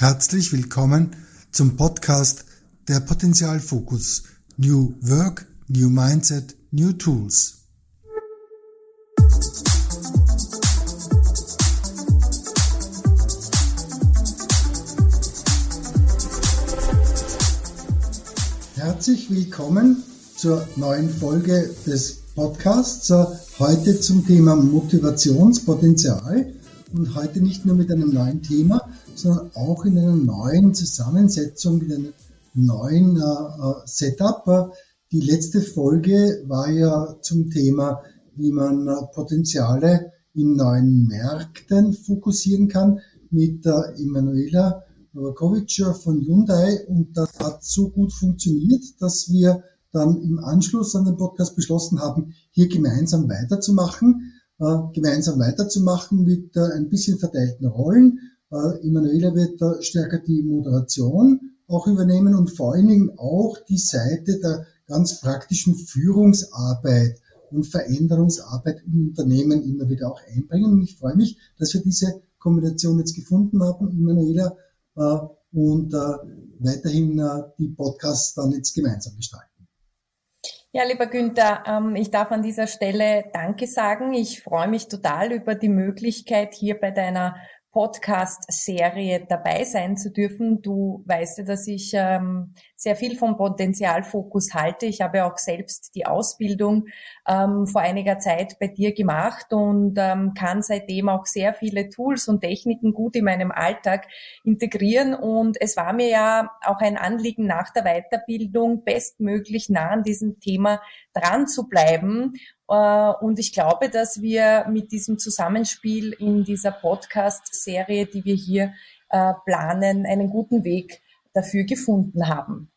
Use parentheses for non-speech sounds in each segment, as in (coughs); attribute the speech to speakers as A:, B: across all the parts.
A: Herzlich willkommen zum Podcast der Potenzialfokus New Work, New Mindset, New Tools. Herzlich willkommen zur neuen Folge des Podcasts. Heute zum Thema Motivationspotenzial und heute nicht nur mit einem neuen Thema, sondern auch in einer neuen Zusammensetzung, mit einem neuen äh, äh, Setup. Die letzte Folge war ja zum Thema, wie man äh, Potenziale in neuen Märkten fokussieren kann mit äh, Emanuela Novakovic von Hyundai und das hat so gut funktioniert, dass wir dann im Anschluss an den Podcast beschlossen haben, hier gemeinsam weiterzumachen, äh, gemeinsam weiterzumachen mit äh, ein bisschen verteilten Rollen. Äh, Emanuela wird da stärker die Moderation auch übernehmen und vor allen Dingen auch die Seite der ganz praktischen Führungsarbeit und Veränderungsarbeit im Unternehmen immer wieder auch einbringen. Und ich freue mich, dass wir diese Kombination jetzt gefunden haben, Emanuela, äh, und äh, weiterhin äh, die Podcasts dann jetzt gemeinsam gestalten.
B: Ja, lieber Günther, ähm, ich darf an dieser Stelle Danke sagen. Ich freue mich total über die Möglichkeit, hier bei deiner Podcast-Serie dabei sein zu dürfen. Du weißt ja, dass ich ähm, sehr viel vom Potenzialfokus halte. Ich habe auch selbst die Ausbildung ähm, vor einiger Zeit bei dir gemacht und ähm, kann seitdem auch sehr viele Tools und Techniken gut in meinem Alltag integrieren. Und es war mir ja auch ein Anliegen nach der Weiterbildung bestmöglich nah an diesem Thema dran zu bleiben. Äh, und ich glaube, dass wir mit diesem Zusammenspiel in dieser Podcast-Serie, die wir hier äh, planen, einen guten Weg dafür gefunden haben.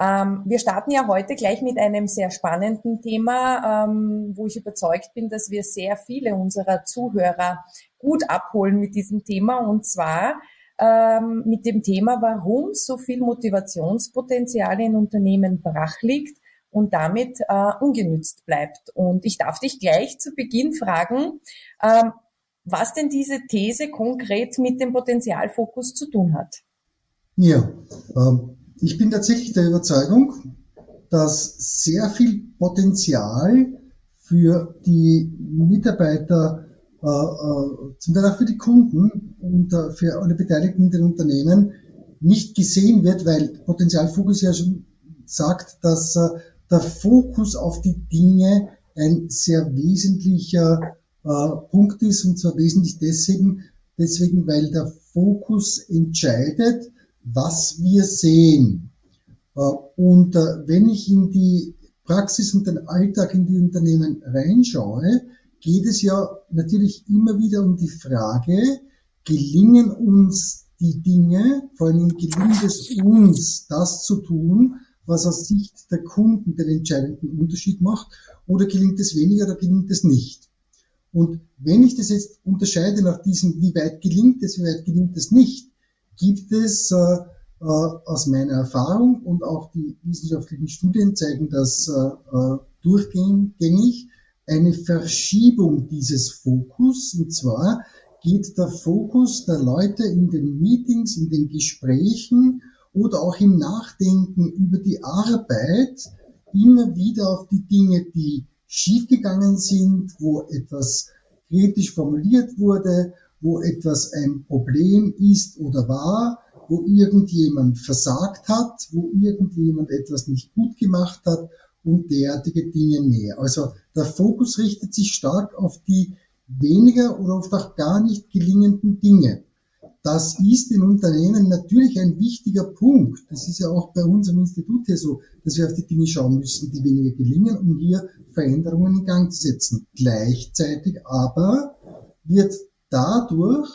B: Ähm, wir starten ja heute gleich mit einem sehr spannenden Thema, ähm, wo ich überzeugt bin, dass wir sehr viele unserer Zuhörer gut abholen mit diesem Thema und zwar ähm, mit dem Thema, warum so viel Motivationspotenzial in Unternehmen brach liegt und damit äh, ungenützt bleibt. Und ich darf dich gleich zu Beginn fragen, ähm, was denn diese These konkret mit dem Potenzialfokus zu tun hat.
A: Ja, ähm, ich bin tatsächlich der Überzeugung, dass sehr viel Potenzial für die Mitarbeiter, äh, äh, zum Teil auch für die Kunden und äh, für alle Beteiligten in den Unternehmen nicht gesehen wird, weil Potenzialfokus ja schon sagt, dass äh, der Fokus auf die Dinge ein sehr wesentlicher äh, Punkt ist und zwar wesentlich deswegen, deswegen, weil der Fokus entscheidet, was wir sehen. Äh, und äh, wenn ich in die Praxis und den Alltag in die Unternehmen reinschaue, geht es ja natürlich immer wieder um die Frage, gelingen uns die Dinge, vor allem gelingt es uns, das zu tun, was aus Sicht der Kunden den entscheidenden Unterschied macht, oder gelingt es weniger oder gelingt es nicht. Und wenn ich das jetzt unterscheide nach diesem, wie weit gelingt es, wie weit gelingt es nicht, gibt es äh, äh, aus meiner Erfahrung und auch die wissenschaftlichen Studien zeigen das äh, äh, durchgängig eine Verschiebung dieses Fokus. Und zwar geht der Fokus der Leute in den Meetings, in den Gesprächen oder auch im Nachdenken über die Arbeit immer wieder auf die Dinge, die schiefgegangen sind, wo etwas kritisch formuliert wurde, wo etwas ein Problem ist oder war, wo irgendjemand versagt hat, wo irgendjemand etwas nicht gut gemacht hat und derartige Dinge mehr. Also der Fokus richtet sich stark auf die weniger oder oft auch gar nicht gelingenden Dinge. Das ist in Unternehmen natürlich ein wichtiger Punkt. Das ist ja auch bei uns am Institut hier so, dass wir auf die Dinge schauen müssen, die weniger gelingen, um hier Veränderungen in Gang zu setzen. Gleichzeitig aber wird dadurch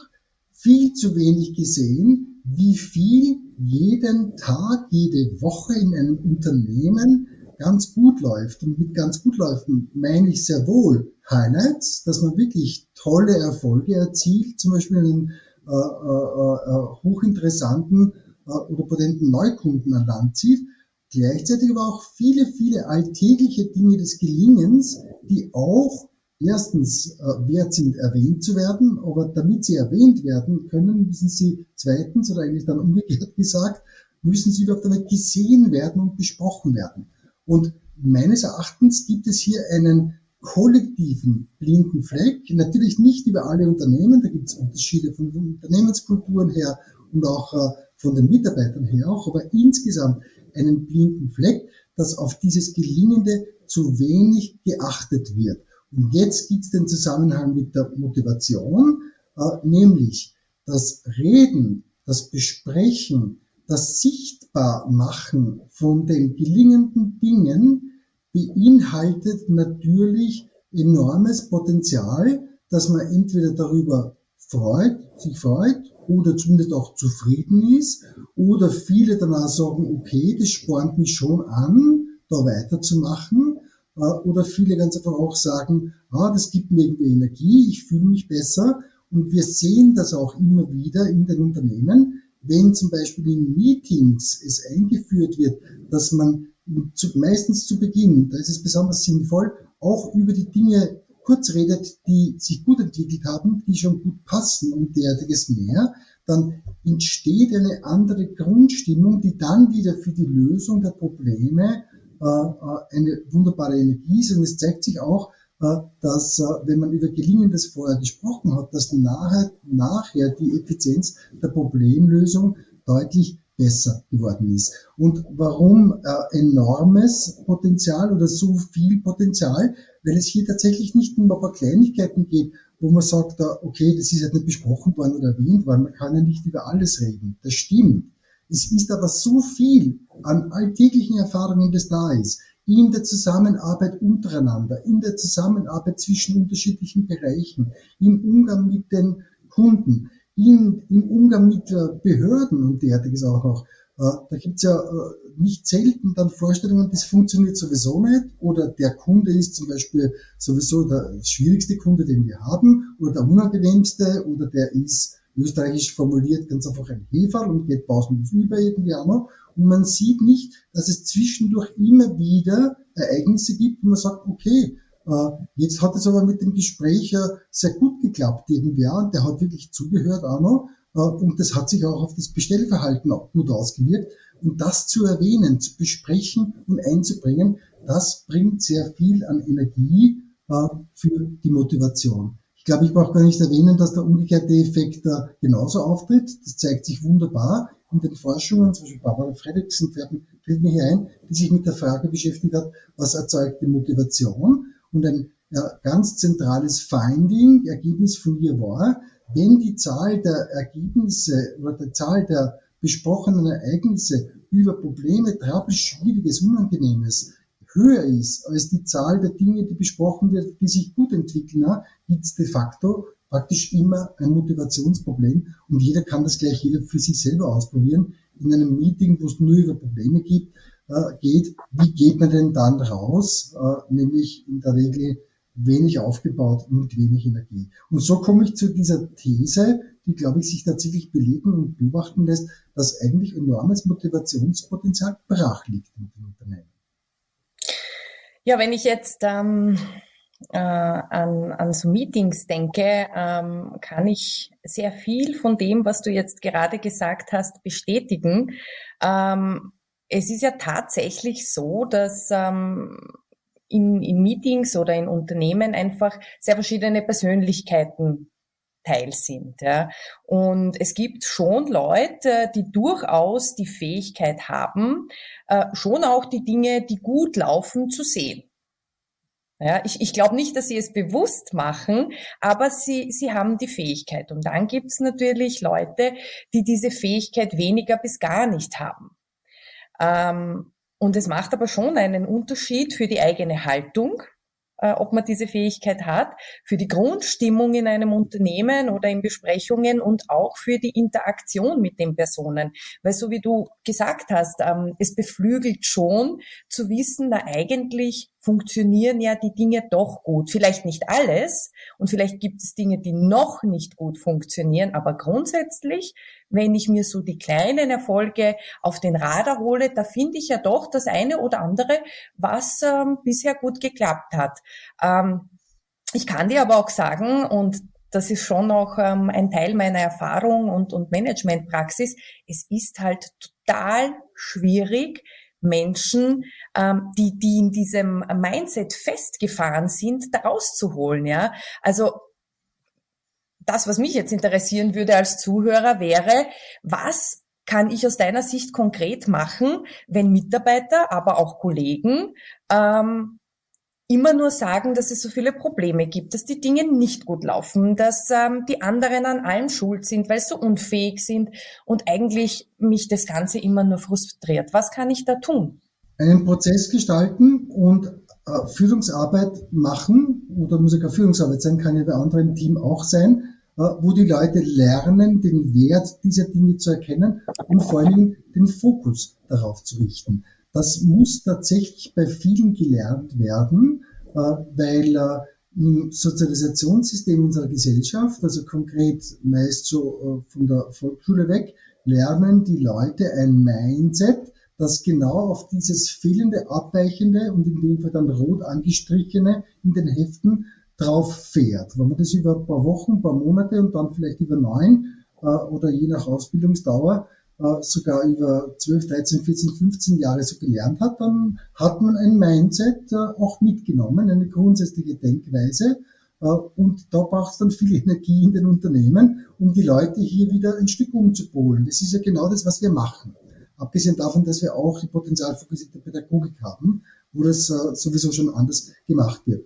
A: viel zu wenig gesehen, wie viel jeden Tag, jede Woche in einem Unternehmen ganz gut läuft. Und mit ganz gut läuft meine ich sehr wohl Highlights, dass man wirklich tolle Erfolge erzielt, zum Beispiel einen äh, äh, äh, hochinteressanten äh, oder potenten Neukunden an Land zieht. Gleichzeitig aber auch viele, viele alltägliche Dinge des Gelingens, die auch erstens äh, wert sind, erwähnt zu werden, aber damit sie erwähnt werden können, müssen sie zweitens oder eigentlich dann umgekehrt (laughs) gesagt, müssen sie überhaupt damit gesehen werden und besprochen werden. Und meines Erachtens gibt es hier einen kollektiven blinden Fleck, natürlich nicht über alle Unternehmen, da gibt es Unterschiede von Unternehmenskulturen her und auch äh, von den Mitarbeitern her auch, aber insgesamt einen blinden Fleck, dass auf dieses Gelingende zu wenig geachtet wird. Und jetzt gibt es den Zusammenhang mit der Motivation, äh, nämlich das Reden, das Besprechen, das Sichtbarmachen von den gelingenden Dingen beinhaltet natürlich enormes Potenzial, dass man entweder darüber freut, sich freut oder zumindest auch zufrieden ist oder viele danach sagen, okay, das spornt mich schon an, da weiterzumachen. Äh, oder viele ganz einfach auch sagen, ah, das gibt mir irgendwie Energie, ich fühle mich besser. Und wir sehen das auch immer wieder in den Unternehmen, wenn zum Beispiel in Meetings es eingeführt wird, dass man zu, meistens zu Beginn, da ist es besonders sinnvoll, auch über die Dinge kurz redet, die sich gut entwickelt haben, die schon gut passen und derartiges mehr, dann entsteht eine andere Grundstimmung, die dann wieder für die Lösung der Probleme äh, äh eine wunderbare Energie ist. Und es zeigt sich auch, äh, dass, äh, wenn man über Gelingendes vorher gesprochen hat, dass nachher, nachher die Effizienz der Problemlösung deutlich besser geworden ist. Und warum äh, enormes Potenzial oder so viel Potenzial? Weil es hier tatsächlich nicht nur um Kleinigkeiten geht, wo man sagt, äh, okay, das ist jetzt nicht besprochen worden oder erwähnt worden, man kann ja nicht über alles reden. Das stimmt. Es ist aber so viel an alltäglichen Erfahrungen, das da ist, in der Zusammenarbeit untereinander, in der Zusammenarbeit zwischen unterschiedlichen Bereichen, im Umgang mit den Kunden, in, im Umgang mit äh, Behörden und derartiges auch noch. Äh, da gibt's ja äh, nicht selten dann Vorstellungen, das funktioniert sowieso nicht oder der Kunde ist zum Beispiel sowieso der schwierigste Kunde, den wir haben oder der unangenehmste oder der ist österreichisch formuliert ganz einfach ein Heferl und geht pausenlos über irgendwie auch noch. Und man sieht nicht, dass es zwischendurch immer wieder Ereignisse gibt, wo man sagt, okay, jetzt hat es aber mit dem Gespräch äh, sehr gut geklappt irgendwer und der hat wirklich zugehört noch äh, und das hat sich auch auf das Bestellverhalten auch gut ausgewirkt. Und das zu erwähnen, zu besprechen und einzubringen, das bringt sehr viel an Energie für die Motivation. Ich glaube, ich brauche gar nicht erwähnen, dass der umgekehrte Effekt genauso auftritt. Das zeigt sich wunderbar in den Forschungen, zum Beispiel Barbara Fredriksen fällt mir hier ein, die sich mit der Frage beschäftigt hat, was erzeugt die Motivation? Und ein ganz zentrales Finding, Ergebnis von ihr war, wenn die Zahl der Ergebnisse oder die Zahl der besprochenen Ereignisse über Probleme, Troubles, Schwieriges, Unangenehmes höher ist als die Zahl der Dinge, die besprochen wird, die sich gut entwickeln, gibt es de facto praktisch immer ein Motivationsproblem und jeder kann das gleich jeder für sich selber ausprobieren. In einem Meeting, wo es nur über Probleme gibt, geht, wie geht man denn dann raus? Äh, nämlich in der Regel wenig aufgebaut und mit wenig Energie. Und so komme ich zu dieser These, die, glaube ich, sich tatsächlich belegen und beobachten lässt, dass eigentlich enormes Motivationspotenzial brach liegt in den Unternehmen.
B: Ja, wenn ich jetzt ähm, äh, an, an so Meetings denke, ähm, kann ich sehr viel von dem, was du jetzt gerade gesagt hast, bestätigen. Ähm, es ist ja tatsächlich so, dass ähm, in, in Meetings oder in Unternehmen einfach sehr verschiedene Persönlichkeiten Teil sind. Ja. Und es gibt schon Leute, die durchaus die Fähigkeit haben, äh, schon auch die Dinge, die gut laufen, zu sehen. Ja, ich, ich glaube nicht, dass sie es bewusst machen, aber sie, sie haben die Fähigkeit. Und dann gibt es natürlich Leute, die diese Fähigkeit weniger bis gar nicht haben. Ähm, und es macht aber schon einen Unterschied für die eigene Haltung, äh, ob man diese Fähigkeit hat, für die Grundstimmung in einem Unternehmen oder in Besprechungen und auch für die Interaktion mit den Personen. Weil so wie du gesagt hast, ähm, es beflügelt schon zu wissen, na eigentlich funktionieren ja die Dinge doch gut. Vielleicht nicht alles und vielleicht gibt es Dinge, die noch nicht gut funktionieren, aber grundsätzlich, wenn ich mir so die kleinen Erfolge auf den Radar hole, da finde ich ja doch das eine oder andere, was ähm, bisher gut geklappt hat. Ähm, ich kann dir aber auch sagen, und das ist schon noch ähm, ein Teil meiner Erfahrung und, und Managementpraxis, es ist halt total schwierig, Menschen, ähm, die, die in diesem Mindset festgefahren sind, da rauszuholen. Ja? Also das, was mich jetzt interessieren würde als Zuhörer, wäre, was kann ich aus deiner Sicht konkret machen, wenn Mitarbeiter, aber auch Kollegen ähm, immer nur sagen, dass es so viele Probleme gibt, dass die Dinge nicht gut laufen, dass ähm, die anderen an allem schuld sind, weil sie so unfähig sind und eigentlich mich das Ganze immer nur frustriert. Was kann ich da tun?
A: Einen Prozess gestalten und äh, Führungsarbeit machen, oder muss keine Führungsarbeit sein, kann ja bei anderen im Team auch sein, äh, wo die Leute lernen, den Wert dieser Dinge zu erkennen und vor allem den Fokus darauf zu richten. Das muss tatsächlich bei vielen gelernt werden, äh, weil äh, im Sozialisationssystem unserer Gesellschaft, also konkret meist so von der Volksschule weg, lernen die Leute ein Mindset, das genau auf dieses fehlende, abweichende und in dem Fall dann rot angestrichene in den Heften drauf fährt. Wenn man das über ein paar Wochen, ein paar Monate und dann vielleicht über neun äh, oder je nach Ausbildungsdauer äh, sogar über 12, 13, 14, 15 Jahre so gelernt hat, dann hat man ein Mindset äh, auch mitgenommen, eine grundsätzliche Denkweise. Äh, und da braucht es dann viel Energie in den Unternehmen, um die Leute hier wieder ein Stück umzupolen. Das ist ja genau das, was wir machen. Abgesehen davon, dass wir auch die potenzialfokussierte Pädagogik haben, wo das äh, sowieso schon anders gemacht wird.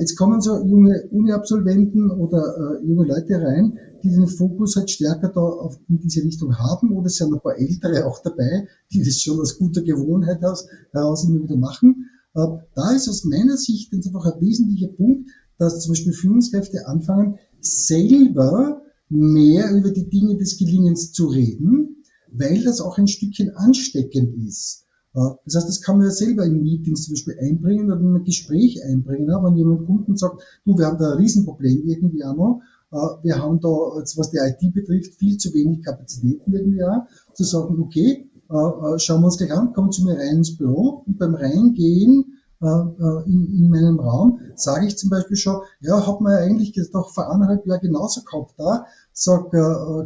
A: Jetzt kommen so junge Uni-Absolventen oder äh, junge Leute rein, die den Fokus halt stärker da auf, in diese Richtung haben oder es sind ein paar Ältere auch dabei, die das schon aus guter Gewohnheit aus, heraus immer wieder machen. Äh, da ist aus meiner Sicht einfach ein wesentlicher Punkt, dass zum Beispiel Führungskräfte anfangen, selber mehr über die Dinge des Gelingens zu reden, weil das auch ein Stückchen ansteckend ist. Das heißt, das kann man ja selber in Meetings zum Beispiel einbringen oder in ein Gespräch einbringen. Wenn jemand Kunden sagt, du, wir haben da ein Riesenproblem irgendwie auch noch, äh, wir haben da, was die IT betrifft, viel zu wenig Kapazitäten irgendwie auch, zu sagen, okay, äh, äh, schauen wir uns gleich an, kommen zu mir rein ins Büro und beim Reingehen in, in meinem Raum sage ich zum Beispiel schon, ja, hat man ja eigentlich doch vor eineinhalb Jahren genauso gehabt da. Sag,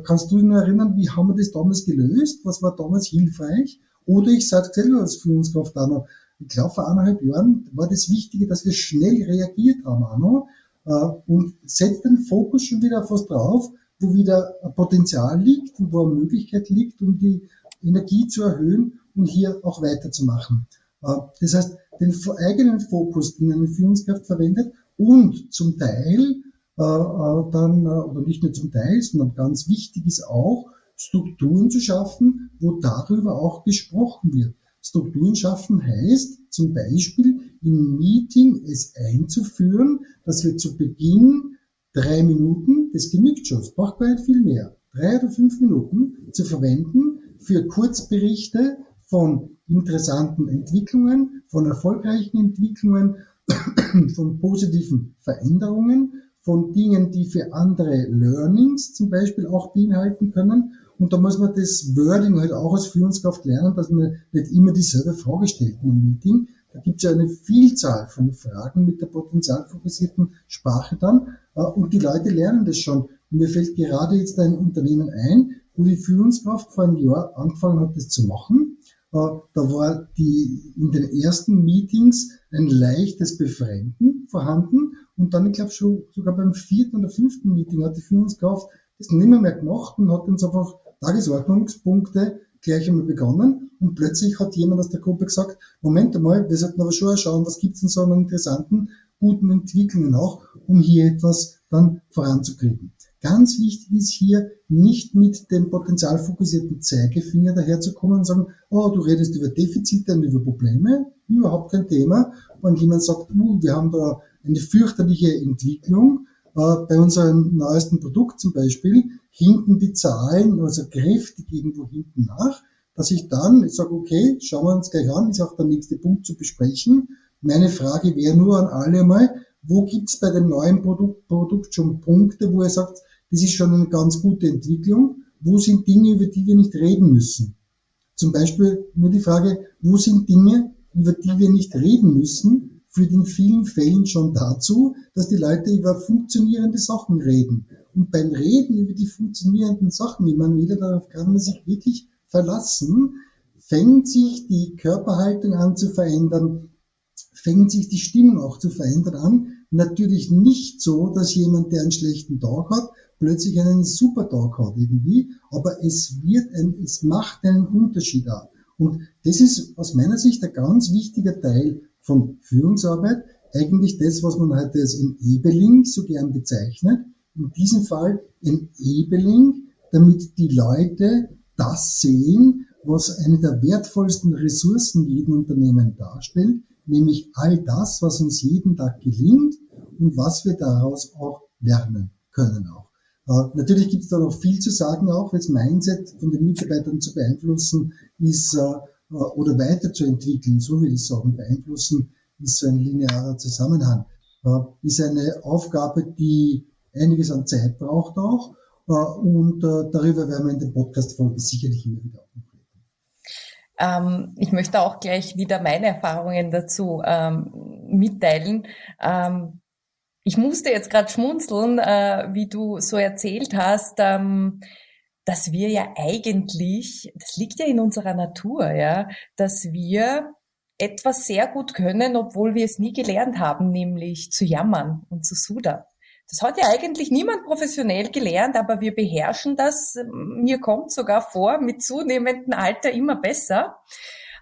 A: kannst du dich nur erinnern, wie haben wir das damals gelöst? Was war damals hilfreich? Oder ich sage selber als Führungskraft auch noch, ich glaube, vor eineinhalb Jahren war das Wichtige, dass wir schnell reagiert haben auch noch, äh, und setzt den Fokus schon wieder was drauf, wo wieder ein Potenzial liegt und wo eine Möglichkeit liegt, um die Energie zu erhöhen und hier auch weiterzumachen. Äh, das heißt, den eigenen Fokus, den eine Führungskraft verwendet und zum Teil äh, dann, oder nicht nur zum Teil, sondern ganz wichtig ist auch, Strukturen zu schaffen, wo darüber auch gesprochen wird. Strukturen schaffen heißt zum Beispiel im Meeting es einzuführen, dass wir zu Beginn drei Minuten, das genügt schon, es braucht gar nicht viel mehr, drei oder fünf Minuten zu verwenden für Kurzberichte von interessanten Entwicklungen, von erfolgreichen Entwicklungen, (coughs) von positiven Veränderungen, von Dingen, die für andere Learnings zum Beispiel auch beinhalten können und da muss man das Wording halt auch als Führungskraft lernen, dass man nicht immer dieselbe Frage stellt einem Meeting. Da gibt es ja eine Vielzahl von Fragen mit der potenzialfokussierten Sprache dann. Äh, und die Leute lernen das schon. Und mir fällt gerade jetzt ein Unternehmen ein, wo die Führungskraft vor einem Jahr angefangen hat, das zu machen. Äh, da war die, in den ersten Meetings ein leichtes Befremden vorhanden. Und dann, ich glaube, schon sogar beim vierten oder fünften Meeting hat die Führungskraft das nicht mehr, mehr gemacht und hat uns einfach Tagesordnungspunkte gleich einmal begonnen und plötzlich hat jemand aus der Gruppe gesagt, Moment einmal, wir sollten aber schon schauen, was gibt's denn so an interessanten, guten Entwicklungen auch, um hier etwas dann voranzukriegen. Ganz wichtig ist hier nicht mit dem potenzialfokussierten Zeigefinger daherzukommen und sagen, oh, du redest über Defizite und über Probleme, überhaupt kein Thema. Wenn jemand sagt, uh, wir haben da eine fürchterliche Entwicklung, äh, bei unserem neuesten Produkt zum Beispiel, hinken die Zahlen also kräftig irgendwo hinten nach, dass ich dann sage, okay, schauen wir uns gleich an, ist auch der nächste Punkt zu besprechen. Meine Frage wäre nur an alle mal, wo gibt's bei dem neuen Produkt, Produkt schon Punkte, wo ihr sagt, das ist schon eine ganz gute Entwicklung, wo sind Dinge, über die wir nicht reden müssen? Zum Beispiel nur die Frage, wo sind Dinge, über die wir nicht reden müssen, führt in vielen Fällen schon dazu, dass die Leute über funktionierende Sachen reden. Und beim Reden über die funktionierenden Sachen, ich meine, wieder darauf kann man sich wirklich verlassen, fängt sich die Körperhaltung an zu verändern, fängt sich die Stimmung auch zu verändern an. Natürlich nicht so, dass jemand, der einen schlechten Tag hat, plötzlich einen super Tag hat irgendwie, aber es wird ein, es macht einen Unterschied ab. Und das ist aus meiner Sicht ein ganz wichtiger Teil von Führungsarbeit, eigentlich das, was man heute als Enabling so gern bezeichnet. In diesem Fall Enabling, damit die Leute das sehen, was eine der wertvollsten Ressourcen jeden Unternehmen darstellt, nämlich all das, was uns jeden Tag gelingt und was wir daraus auch lernen können auch. Äh, natürlich gibt es da noch viel zu sagen, auch das Mindset von den Mitarbeitern zu beeinflussen ist äh, oder weiterzuentwickeln, so will ich sagen, beeinflussen ist so ein linearer Zusammenhang. Äh, ist eine Aufgabe, die einiges an Zeit braucht auch äh, und äh, darüber werden wir in den Podcast-Folgen sicherlich immer wieder auch
B: ähm, ich möchte auch gleich wieder meine Erfahrungen dazu ähm, mitteilen. Ähm, ich musste jetzt gerade schmunzeln, äh, wie du so erzählt hast, ähm, dass wir ja eigentlich, das liegt ja in unserer Natur, ja, dass wir etwas sehr gut können, obwohl wir es nie gelernt haben, nämlich zu jammern und zu sudern. Das hat ja eigentlich niemand professionell gelernt, aber wir beherrschen das. Mir kommt sogar vor, mit zunehmendem Alter immer besser.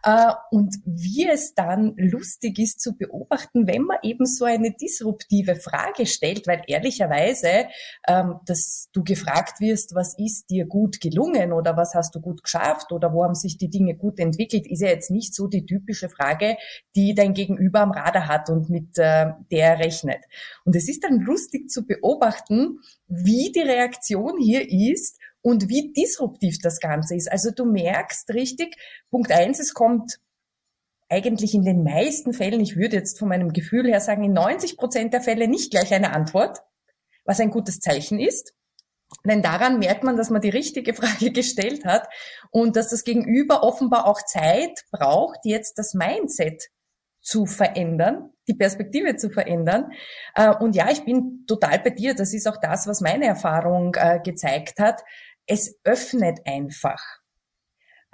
B: Äh, und wie es dann lustig ist zu beobachten, wenn man eben so eine disruptive Frage stellt, weil ehrlicherweise, ähm, dass du gefragt wirst, was ist dir gut gelungen oder was hast du gut geschafft oder wo haben sich die Dinge gut entwickelt, ist ja jetzt nicht so die typische Frage, die dein Gegenüber am Radar hat und mit äh, der rechnet. Und es ist dann lustig zu beobachten, wie die Reaktion hier ist und wie disruptiv das Ganze ist. Also du merkst richtig, Punkt eins, es kommt eigentlich in den meisten Fällen, ich würde jetzt von meinem Gefühl her sagen, in 90 Prozent der Fälle nicht gleich eine Antwort, was ein gutes Zeichen ist. Denn daran merkt man, dass man die richtige (laughs) Frage gestellt hat und dass das Gegenüber offenbar auch Zeit braucht, jetzt das Mindset zu verändern, die Perspektive zu verändern. Äh, und ja, ich bin total bei dir. Das ist auch das, was meine Erfahrung äh, gezeigt hat es öffnet einfach.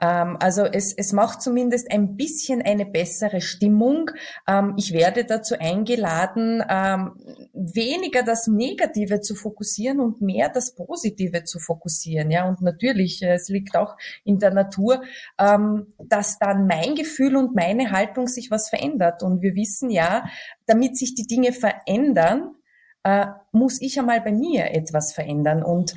B: Ähm, also es, es macht zumindest ein bisschen eine bessere Stimmung. Ähm, ich werde dazu eingeladen, ähm, weniger das Negative zu fokussieren und mehr das Positive zu fokussieren. Ja, und natürlich, äh, es liegt auch in der Natur, dass dann mein Gefühl und meine Haltung sich was verändert. Und wir wissen ja, damit sich die Dinge verändern, äh, muss ich einmal bei mir etwas verändern. Und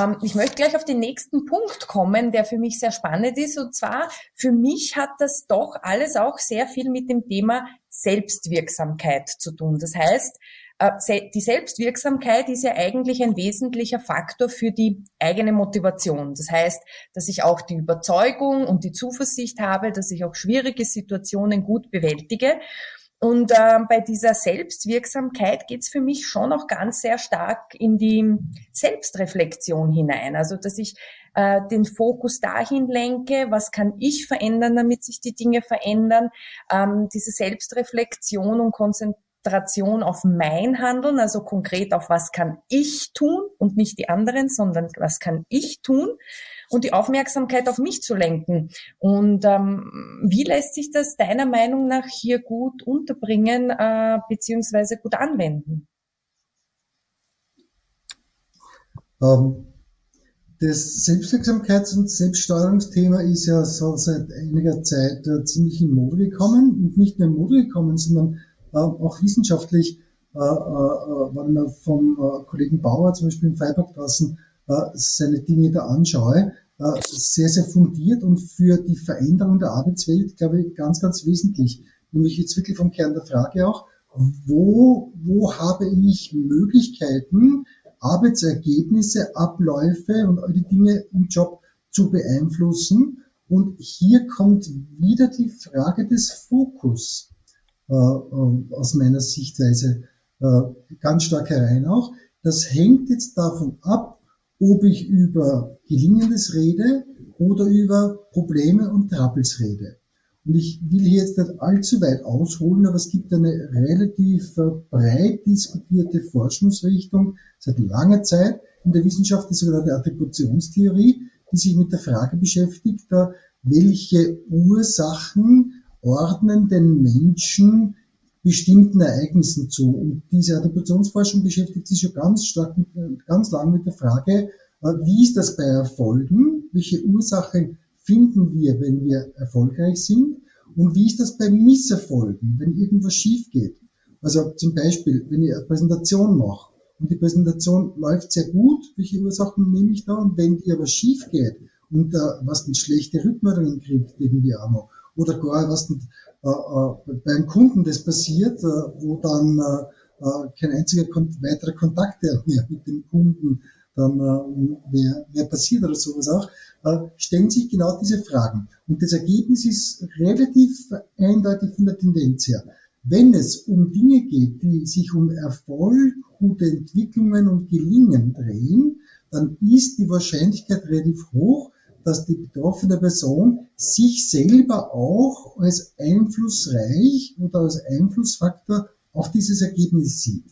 B: ähm, ich möchte gleich auf den nächsten Punkt kommen, der für mich sehr spannend ist. Und zwar, für mich hat das doch alles auch sehr viel mit dem Thema Selbstwirksamkeit zu tun. Das heißt, äh, die Selbstwirksamkeit ist ja eigentlich ein wesentlicher Faktor für die eigene Motivation. Das heißt, dass ich auch die Überzeugung und die Zuversicht habe, dass ich auch schwierige Situationen gut bewältige. Und äh, bei dieser Selbstwirksamkeit geht's für mich schon auch ganz sehr stark in die Selbstreflexion hinein. Also dass ich äh, den Fokus dahin lenke, was kann ich verändern, damit sich die Dinge verändern. Ähm, diese Selbstreflexion und Konzentration auf mein Handeln, also konkret auf was kann ich tun und nicht die anderen, sondern was kann ich tun und die Aufmerksamkeit auf mich zu lenken. Und ähm, wie lässt sich das deiner Meinung nach hier gut unterbringen äh, beziehungsweise gut anwenden?
A: Ähm, das Selbstwirksamkeits- und Selbststeuerungsthema ist ja so seit einiger Zeit äh, ziemlich in Mode gekommen und nicht nur in Mode gekommen, sondern äh, auch wissenschaftlich, äh, wenn man vom Kollegen Bauer zum Beispiel in Freiburg draußen seine Dinge da anschaue, sehr, sehr fundiert und für die Veränderung der Arbeitswelt, glaube ich, ganz, ganz wesentlich. Nämlich jetzt wirklich vom Kern der Frage auch, wo, wo habe ich Möglichkeiten, Arbeitsergebnisse, Abläufe und all die Dinge im Job zu beeinflussen. Und hier kommt wieder die Frage des Fokus äh, äh aus meiner Sichtweise äh, ganz stark herein auch. Das hängt jetzt davon ab, ob ich über Gelingendes rede oder über Probleme und Troubles rede. Und ich will hier jetzt nicht allzu weit ausholen, aber es gibt eine relativ äh, breit diskutierte Forschungsrichtung seit langer Zeit in der Wissenschaft, die sogenannte Attributionstheorie, die sich mit der Frage beschäftigt, welche Ursachen ordnen den Menschen bestimmten Ereignissen zu. Und diese Attributionsforschung beschäftigt sich schon ganz stark, mit, ganz lang mit der Frage, äh, wie ist das bei Erfolgen? Welche Ursachen finden wir, wenn wir erfolgreich sind? Und wie ist das bei Misserfolgen, wenn irgendwas schief geht? Also zum Beispiel, wenn ich eine Präsentation mache und die Präsentation läuft sehr gut, welche Ursachen nehme ich da? Und wenn die aber schief geht und äh, was mit schlechte Rückmeldungen kriegt irgendwie auch noch, oder gar was äh, äh, beim Kunden das passiert, äh, wo dann äh, äh kein einziger weiterer Kontakt (laughs) mehr mit dem Kunden dann äh, mehr, mehr passiert oder sowas auch, äh, stellen sich genau diese Fragen. Und das Ergebnis ist relativ eindeutig von der Tendenz her. Wenn es um Dinge geht, die sich um Erfolg, gute Entwicklungen und Gelingen drehen, dann ist die Wahrscheinlichkeit relativ hoch, dass die betroffene Person sich selber auch als einflussreich oder als Einflussfaktor auf dieses Ergebnis sieht.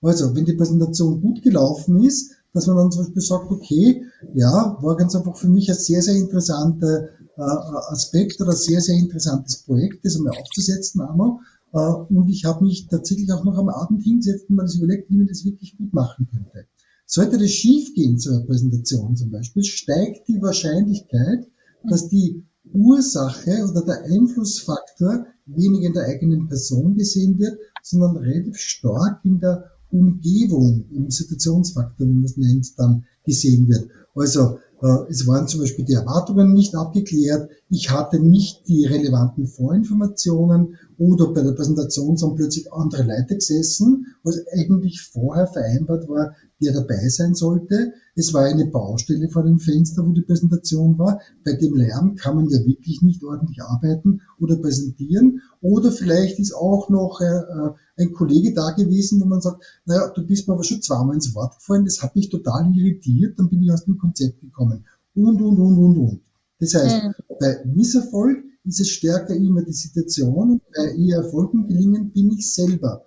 A: Also, wenn die Präsentation gut gelaufen ist, dass man dann zum Beispiel sagt, okay, ja, war ganz einfach für mich ein sehr, sehr interessanter äh, Aspekt oder ein sehr, sehr interessantes Projekt, das einmal aufzusetzen einmal. Äh, und ich habe mich tatsächlich auch noch am Abend hingesetzt und mir das überlegt, wie man das wirklich gut machen könnte. Sollte das schiefgehen zu einer Präsentation zum Beispiel, steigt die Wahrscheinlichkeit, dass die Ursache oder der Einflussfaktor weniger in der eigenen Person gesehen wird, sondern relativ stark in der Umgebung, im Situationsfaktor, wie man es nennt, dann gesehen wird. Also äh, es waren zum Beispiel die Erwartungen nicht abgeklärt, ich hatte nicht die relevanten Vorinformationen oder bei der Präsentation sind plötzlich andere Leute gesessen, was eigentlich vorher vereinbart war, der dabei sein sollte. Es war eine Baustelle vor dem Fenster, wo die Präsentation war. Bei dem Lärm kann man ja wirklich nicht ordentlich arbeiten oder präsentieren. Oder vielleicht ist auch noch äh, äh, ein Kollege da gewesen, wo man sagt, naja, du bist mir aber schon zweimal ins Wort gefallen, das hat mich total irritiert, dann bin ich aus dem Konzept gekommen. Und, und, und, und, und. Das heißt, mhm. bei Misserfolg ist es stärker immer die Situation und bei eher Erfolgen gelingen bin ich selber.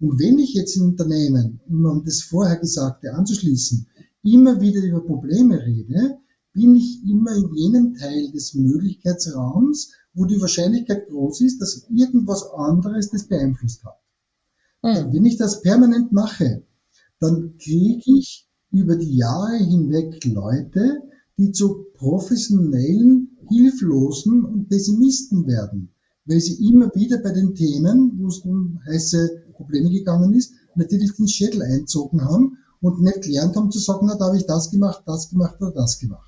A: Und wenn ich jetzt in Unternehmen, um an das vorher Gesagte anzuschließen, immer wieder über Probleme rede, bin ich immer in jenem Teil des Möglichkeitsraums, wo die Wahrscheinlichkeit groß ist, dass irgendwas anderes das beeinflusst hat. Mhm. Wenn ich das permanent mache, dann kriege ich über die Jahre hinweg Leute, die zu professionellen, hilflosen und Pessimisten werden, weil sie immer wieder bei den Themen, wo es um heiße Probleme gegangen ist, natürlich den Schädel einzogen haben und nicht gelernt haben zu sagen, na, da habe ich das gemacht, das gemacht oder das gemacht.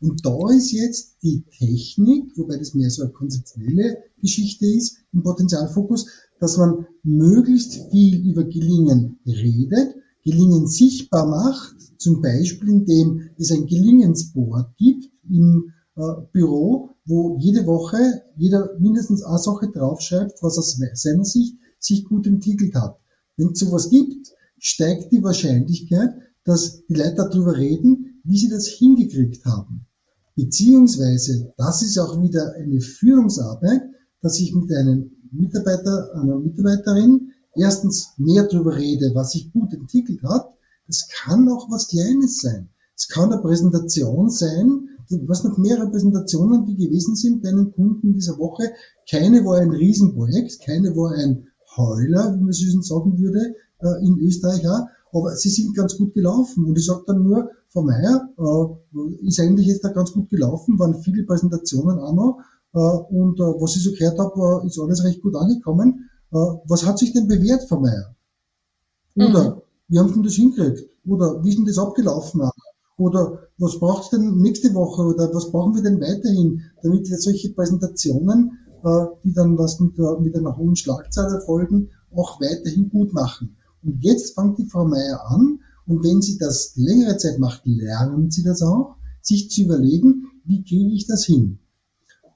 A: Und da ist jetzt die Technik, wobei das mehr so eine konzeptionelle Geschichte ist, im Potenzialfokus, dass man möglichst viel über Gelingen redet, Gelingen sichtbar macht, zum Beispiel indem es ein Gelingensboard gibt im äh, Büro, wo jede Woche jeder mindestens eine Sache draufschreibt, was aus seiner Sicht sich gut entwickelt hat. Wenn es sowas gibt, steigt die Wahrscheinlichkeit, dass die Leute darüber reden, wie sie das hingekriegt haben. Beziehungsweise, das ist auch wieder eine Führungsarbeit, dass ich mit einem Mitarbeiter, einer Mitarbeiterin erstens mehr darüber rede, was sich gut entwickelt hat. Das kann auch was Kleines sein. Es kann eine Präsentation sein, was noch mehrere Präsentationen, die gewesen sind bei einem Kunden dieser Woche. Keine war ein Riesenprojekt, keine war ein Heuler, wie man schön sagen würde, äh, in Österreich auch. Aber sie sind ganz gut gelaufen. Und ich sage dann nur, Frau Meier, äh, ist eigentlich jetzt da ganz gut gelaufen, waren viele Präsentationen auch noch. Äh, und was ich so gehört habe, ist alles recht gut angekommen. Äh, was hat sich denn bewährt, Frau Meier? Oder mhm. wie haben Sie denn das hingekriegt? Oder wie ist denn das abgelaufen? Oder was braucht es denn nächste Woche? Oder was brauchen wir denn weiterhin, damit wir solche Präsentationen äh, die dann was mit, mit einer hohen Schlagzahl erfolgen, auch weiterhin gut machen. Und jetzt fängt die Frau Meier an, und wenn sie das längere Zeit macht, lernen sie das auch, sich zu überlegen, wie kriege ich das hin?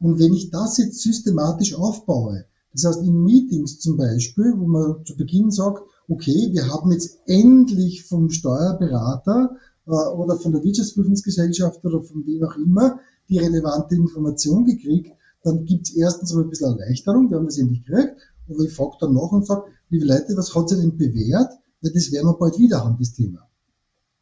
A: Und wenn ich das jetzt systematisch aufbaue, das heißt in Meetings zum Beispiel, wo man zu Beginn sagt, okay, wir haben jetzt endlich vom Steuerberater äh, oder von der Wirtschaftsprüfungsgesellschaft oder von wem auch immer die relevante Information gekriegt, dann gibt's erstens mal ein bisschen Erleichterung, wir haben das endlich gekriegt, aber ich frage dann nach und sage, liebe Leute, was hat sich denn bewährt? Weil das werden wir bald wieder haben, das Thema.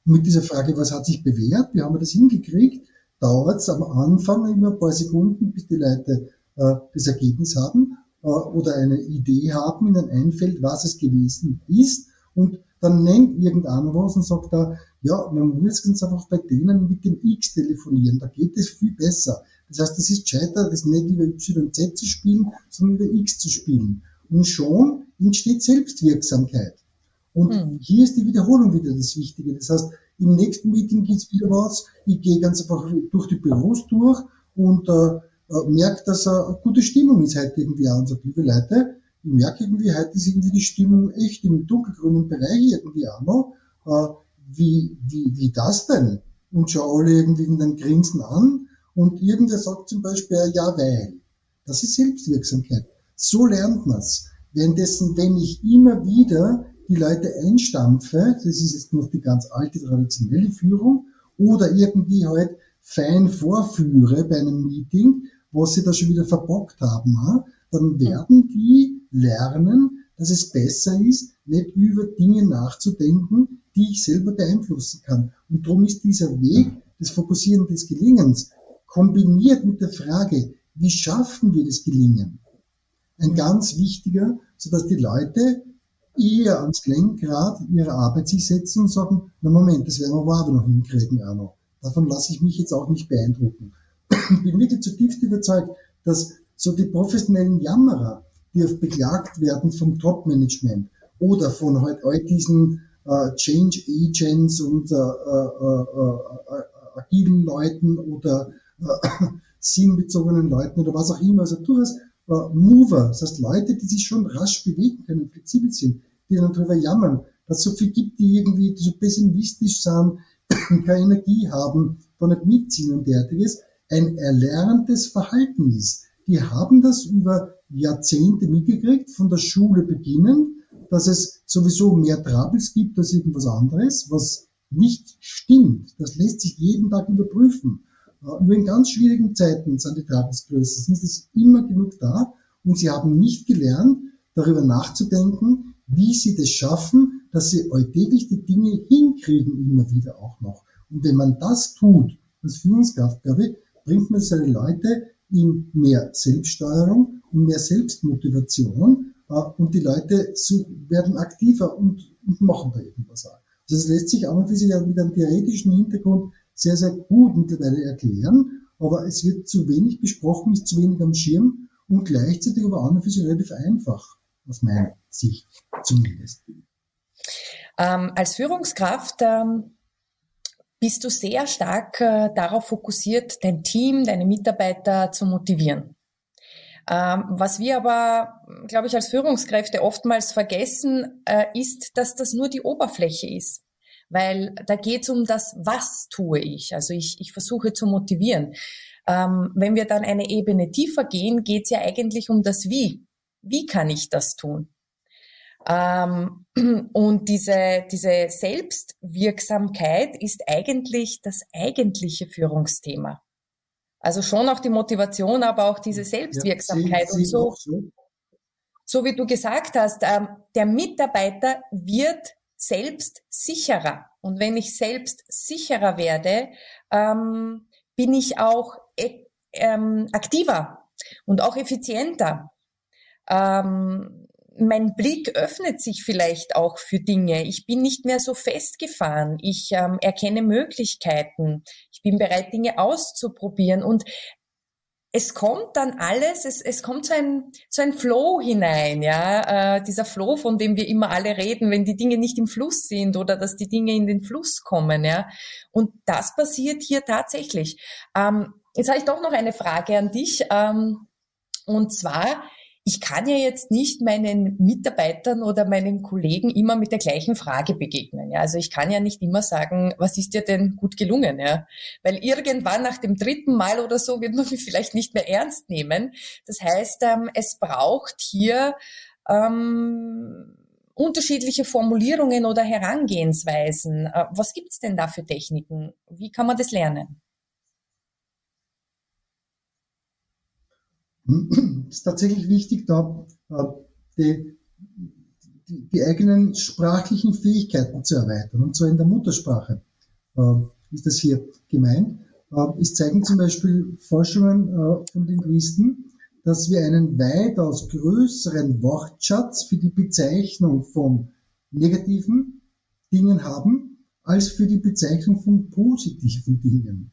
A: Und mit dieser Frage, was hat sich bewährt? Wie haben wir das hingekriegt? Dauert es am Anfang immer ein paar Sekunden, bis die Leute äh, das Ergebnis haben oder eine Idee haben, ihnen einfällt, was es gewesen ist. Und dann nennt irgendeiner was und sagt da, ja, man muss ganz einfach bei denen mit dem X telefonieren, da geht es viel besser. Das heißt, es ist gescheiter, das nicht über Y und Z zu spielen, sondern über X zu spielen. Und schon entsteht Selbstwirksamkeit. Und hm. hier ist die Wiederholung wieder das Wichtige. Das heißt, im nächsten Meeting gibt's wieder was, ich gehe ganz einfach durch die Büros durch und äh, äh merke, dass eine gute Stimmung ist heute irgendwie auch und sage, liebe Leute, ich merke irgendwie, heute ist irgendwie die Stimmung echt im dunkelgrünen Bereich irgendwie auch noch. Äh, wie, wie, wie das denn? Und schau alle irgendwie in den Grinsen an und irgendwer sagt zum Beispiel, ja, weil. Das ist Selbstwirksamkeit. So lernt man's. Währenddessen, wenn ich immer wieder die Leute einstampfe, das ist jetzt noch die ganz alte traditionelle Führung, oder irgendwie halt fein vorführe bei einem Meeting, was sie da schon wieder verbockt haben, dann werden die lernen, dass es besser ist, nicht über Dinge nachzudenken, die ich selber beeinflussen kann. Und darum ist dieser Weg des Fokussieren des Gelingens kombiniert mit der Frage, wie schaffen wir das Gelingen, ein ganz wichtiger, sodass die Leute eher ans Lenkrad ihrer Arbeit sich setzen und sagen, na Moment, das werden wir aber noch hinkriegen, Arno. Davon lasse ich mich jetzt auch nicht beeindrucken. Ich (laughs) bin wirklich zutiefst überzeugt, dass so die professionellen Jammerer, die oft beklagt werden vom Top-Management oder von halt all diesen äh, Change Agents und äh, äh, äh, agilen Leuten oder äh, (laughs) sinnbezogenen Leuten oder was auch immer. Also durchaus äh, Mover, das heißt Leute, die sich schon rasch bewegen können, flexibel sind, die dann darüber jammern, dass es so viel gibt, die irgendwie so pessimistisch sind, (clears throat) keine Energie haben, da nicht mitziehen und derartiges, ein erlerntes Verhalten ist. Die haben das über Jahrzehnte mitgekriegt, von der Schule beginnend, dass es sowieso mehr Troubles gibt als irgendwas anderes, was nicht stimmt. Das lässt sich jeden Tag überprüfen. Nur in ganz schwierigen Zeiten sind die Troubles größer, sind es immer genug da und sie haben nicht gelernt, darüber nachzudenken, wie sie das schaffen, dass sie alltäglich die Dinge hinkriegen, immer wieder auch noch. Und wenn man das tut, als Führungskraft, glaube ich, bringt man seine Leute in mehr Selbststeuerung und mehr Selbstmotivation äh, und die Leute werden aktiver und, machen da irgendwas auch. Also das lässt sich auch und für sich mit einem theoretischen Hintergrund sehr, sehr gut mittlerweile erklären, aber es wird zu wenig besprochen, ist zu wenig am Schirm und gleichzeitig aber auch und für sich relativ einfach, aus meiner Sicht zumindest.
B: Ähm, als Führungskraft ähm, bist du sehr stark äh, darauf fokussiert, dein Team, deine Mitarbeiter zu motivieren. Ähm, was wir aber, glaube ich, als Führungskräfte oftmals vergessen, äh, ist, dass das nur die Oberfläche ist. Weil da geht es um das, was tue ich. Also ich, ich versuche zu motivieren. Ähm, wenn wir dann eine Ebene tiefer gehen, geht es ja eigentlich um das Wie. Wie kann ich das tun? Ähm, (clears throat) und diese, diese Selbstwirksamkeit ist eigentlich das eigentliche Führungsthema. Also schon auch die Motivation, aber auch diese Selbstwirksamkeit ja, und so. So wie du gesagt hast, ähm, der Mitarbeiter wird selbst sicherer. Und wenn ich selbst sicherer werde, ähm, bin ich auch e ähm, aktiver und auch effizienter. Ähm, mein Blick öffnet sich vielleicht auch für Dinge. Ich bin nicht mehr so festgefahren. Ich ähm, erkenne Möglichkeiten. Ich bin bereit, Dinge auszuprobieren. Und es kommt dann alles, es, es kommt so ein, so ein Flow hinein, ja, äh, dieser Flow, von dem wir immer alle reden, wenn die Dinge nicht im Fluss sind oder dass die Dinge in den Fluss kommen, ja. Und das passiert hier tatsächlich. Ähm, jetzt habe ich doch noch eine Frage an dich. Ähm, und zwar, ich kann ja jetzt nicht meinen Mitarbeitern oder meinen Kollegen immer mit der gleichen Frage begegnen. Ja? Also ich kann ja nicht immer sagen, was ist dir denn gut gelungen? Ja? Weil irgendwann nach dem dritten Mal oder so wird man (laughs) mich vielleicht nicht mehr ernst nehmen. Das heißt, ähm, es braucht hier ähm, unterschiedliche Formulierungen oder Herangehensweisen. Äh, was gibt's denn da für Techniken? Wie kann man das lernen?
A: Ist tatsächlich wichtig, da äh, die, die, eigenen sprachlichen Fähigkeiten zu erweitern, und zwar in der Muttersprache äh, ist das hier gemeint. Äh, es zeigen zum Beispiel Forschungen von Linguisten, dass wir einen weitaus größeren Wortschatz für die Bezeichnung von negativen Dingen haben, als für die Bezeichnung von positiven Dingen.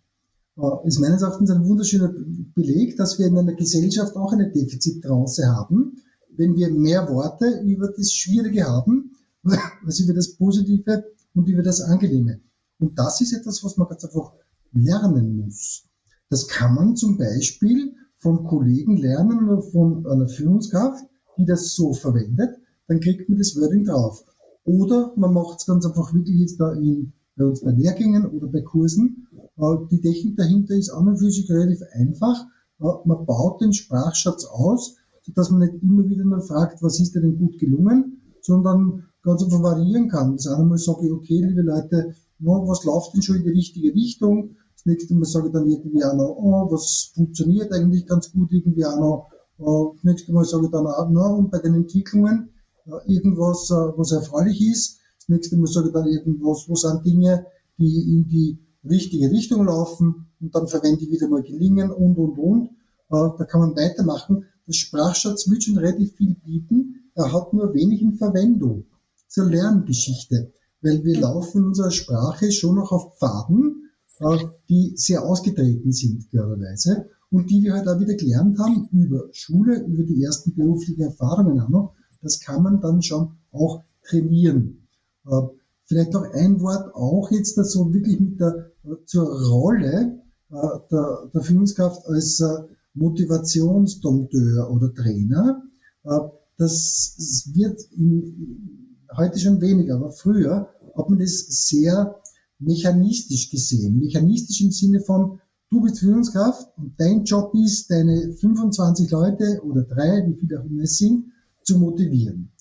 A: Äh, ist meines Erachtens ein wunderschöner Beleg, dass wir in einer Gesellschaft auch eine Defizittrance haben, wenn wir mehr Worte über das Schwierige haben, (laughs) als über das Positive und über das Angenehme. Und das ist etwas, was man ganz einfach lernen muss. Das kann man zum Beispiel von Kollegen lernen oder von einer Führungskraft, die das so verwendet, dann kriegt man das Wording drauf. Oder man macht es ganz einfach wirklich jetzt da in, bei uns bei Lehrgängen oder bei Kursen. Äh, die Technik dahinter ist an und für sich relativ einfach. Äh, man baut den Sprachschatz aus, sodass man nicht immer wieder nur fragt, was ist denn gut gelungen, sondern ganz einfach variieren kann. Das eine Mal sage ich, okay, liebe Leute, was läuft denn schon in die richtige Richtung? Das nächste Mal sage ich dann irgendwie auch noch, oh, was funktioniert eigentlich ganz gut irgendwie auch noch. Uh, das nächste Mal sage ich dann auch noch, und bei den Entwicklungen irgendwas, was erfreulich ist. Das nächste Mal sage ich dann irgendwas, wo sind Dinge, die in die richtige Richtung laufen und dann verwende ich wieder mal gelingen und, und, und. da kann man weitermachen. Der Sprachschatz wird schon relativ viel bieten, er hat nur wenig in Verwendung. Zur Lerngeschichte weil wir laufen in unserer Sprache schon noch auf Pfaden, äh, die sehr ausgetreten sind, klarerweise, und die wir halt auch wieder gelernt haben über Schule, über die ersten beruflichen Erfahrungen auch noch. Das kann man dann schon auch trainieren. Äh, vielleicht noch ein Wort auch jetzt so wirklich mit der, zur Rolle äh, der, der Führungskraft als Motivationsdompteur oder Trainer. Das wird in, heute schon weniger, aber früher hat man das sehr mechanistisch gesehen. Mechanistisch im Sinne von, du bist Führungskraft und dein Job ist, deine 25 Leute oder drei, wie viele auch immer es sind, zu motivieren.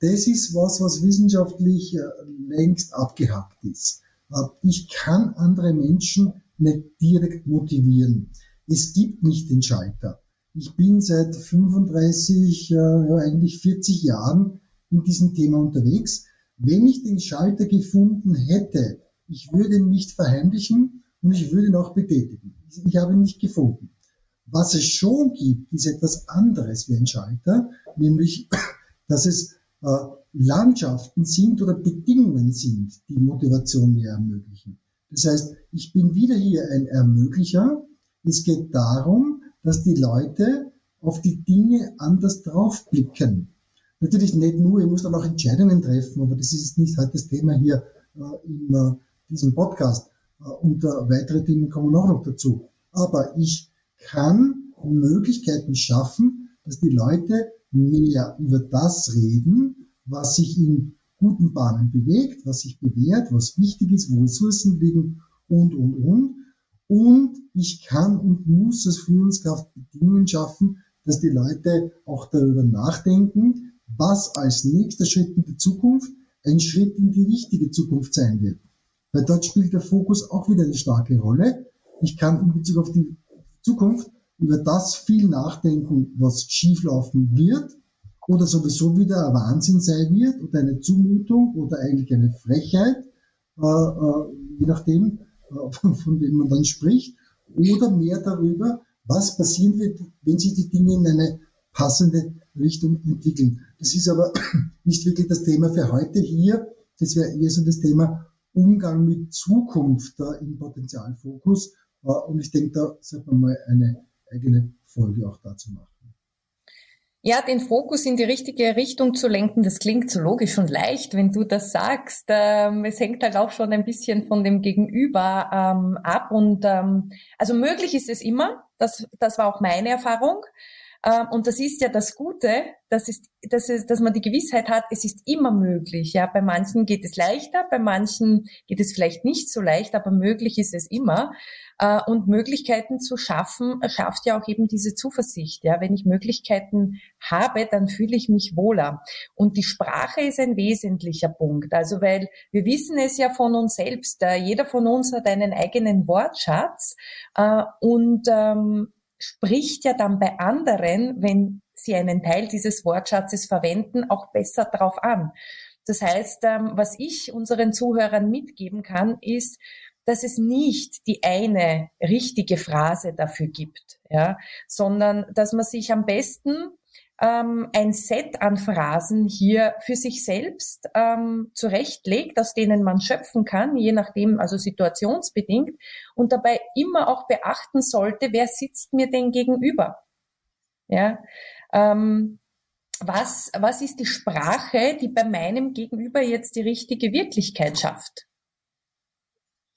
A: Äh, das ist was, was wissenschaftlich äh, längst abgehakt ist. Äh, ich kann andere Menschen nicht direkt motivieren. Es gibt nicht den Schalter. Ich bin seit 35, ja eigentlich 40 Jahren in diesem Thema unterwegs. Wenn ich den Schalter gefunden hätte, ich würde ihn nicht verheimlichen und ich würde ihn auch betätigen. Ich habe ihn nicht gefunden. Was es schon gibt, ist etwas anderes wie ein Schalter, nämlich, (coughs) dass es äh, Landschaften sind oder Bedingungen sind, die Motivation mir ermöglichen. Das heißt, ich bin wieder hier ein Ermöglicher. Es geht darum, dass die Leute auf die Dinge anders draufblicken. Natürlich nicht nur, ich muss dann auch Entscheidungen treffen, aber das ist nicht halt das Thema hier äh, in äh, diesem Podcast. Äh, und äh, weitere Dinge kommen auch noch dazu. Aber ich kann Möglichkeiten schaffen, dass die Leute mehr über das reden, was sich in guten Bahnen bewegt, was sich bewährt, was wichtig ist, wo Ressourcen liegen und, und, und. Und ich kann und muss als Führungskraft Bedingungen schaffen, dass die Leute auch darüber nachdenken, was als nächster Schritt in die Zukunft ein Schritt in die richtige Zukunft sein wird. Weil dort spielt der Fokus auch wieder eine starke Rolle. Ich kann in Bezug auf die Zukunft über das viel nachdenken, was schieflaufen wird oder sowieso wieder ein Wahnsinn sein wird oder eine Zumutung oder eigentlich eine Frechheit, äh, äh, je nachdem, äh, (laughs) von, wem man dann spricht, oder mehr darüber, was passieren wird, wenn sich die Dinge in eine passende Richtung entwickeln. Das ist aber (clears throat) nicht wirklich das Thema für heute hier. Das wäre eher so das Thema Umgang mit Zukunft da im Potenzialfokus. Äh, und ich denke, da sollte man mal eine eigene Folge auch dazu machen.
B: Ja, den Fokus in die richtige Richtung zu lenken, das klingt so logisch und leicht, wenn du das sagst. Ähm, es hängt halt auch schon ein bisschen von dem Gegenüber ähm, ab. Und ähm, also möglich ist es immer. Das, das war auch meine Erfahrung. Ähm, und das ist ja das Gute, das ist, dass, es, dass man die Gewissheit hat, es ist immer möglich. Ja, bei manchen geht es leichter, bei manchen geht es vielleicht nicht so leicht, aber möglich ist es immer. Äh, und Möglichkeiten zu schaffen, schafft ja auch eben diese Zuversicht. Ja, wenn ich Möglichkeiten habe, dann fühle ich mich wohler. Und die Sprache ist ein wesentlicher Punkt. Also, weil wir wissen es ja von uns selbst. Jeder von uns hat einen eigenen Wortschatz. Äh, und ähm, spricht ja dann bei anderen, wenn sie einen Teil dieses Wortschatzes verwenden, auch besser drauf an. Das heißt, ähm, was ich unseren Zuhörern mitgeben kann, ist, dass es nicht die eine richtige Phrase dafür gibt, ja, sondern dass man sich am besten ähm, ein Set an Phrasen hier für sich selbst ähm, zurechtlegt, aus denen man schöpfen kann, je nachdem, also situationsbedingt, und dabei immer auch beachten sollte, wer sitzt mir denn gegenüber? Ja, ähm, was, was ist die Sprache, die bei meinem Gegenüber jetzt die richtige Wirklichkeit schafft?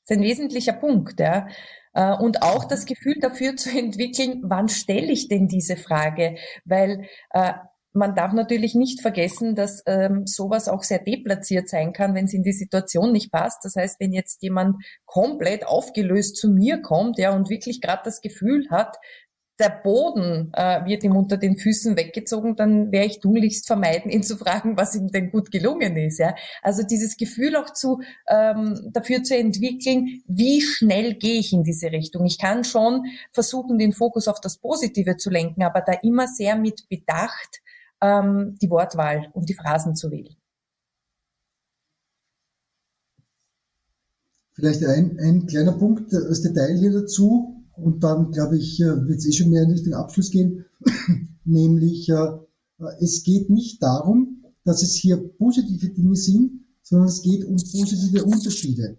B: Das ist ein wesentlicher Punkt, ja. Äh, und auch das Gefühl dafür zu entwickeln, wann stelle ich denn diese Frage? Weil äh, man darf natürlich nicht vergessen, dass ähm, sowas auch sehr deplatziert sein kann, wenn es in die Situation nicht passt. Das heißt, wenn jetzt jemand komplett aufgelöst zu mir kommt, ja, und wirklich gerade das Gefühl hat, der Boden äh, wird ihm unter den Füßen weggezogen, dann werde ich tunlichst vermeiden, ihn zu fragen, was ihm denn gut gelungen ist. Ja? Also dieses Gefühl auch zu ähm, dafür zu entwickeln, wie schnell gehe ich in diese Richtung. Ich kann schon versuchen, den Fokus auf das Positive zu lenken, aber da immer sehr mit Bedacht ähm, die Wortwahl und die Phrasen zu wählen.
A: Vielleicht ein, ein kleiner Punkt als Detail hier dazu und dann, glaube ich, äh, wird es eh schon mehr in Richtung Abschluss gehen. (laughs) Nämlich, äh, es geht nicht darum, dass es hier positive Dinge sind, sondern es geht um positive Unterschiede.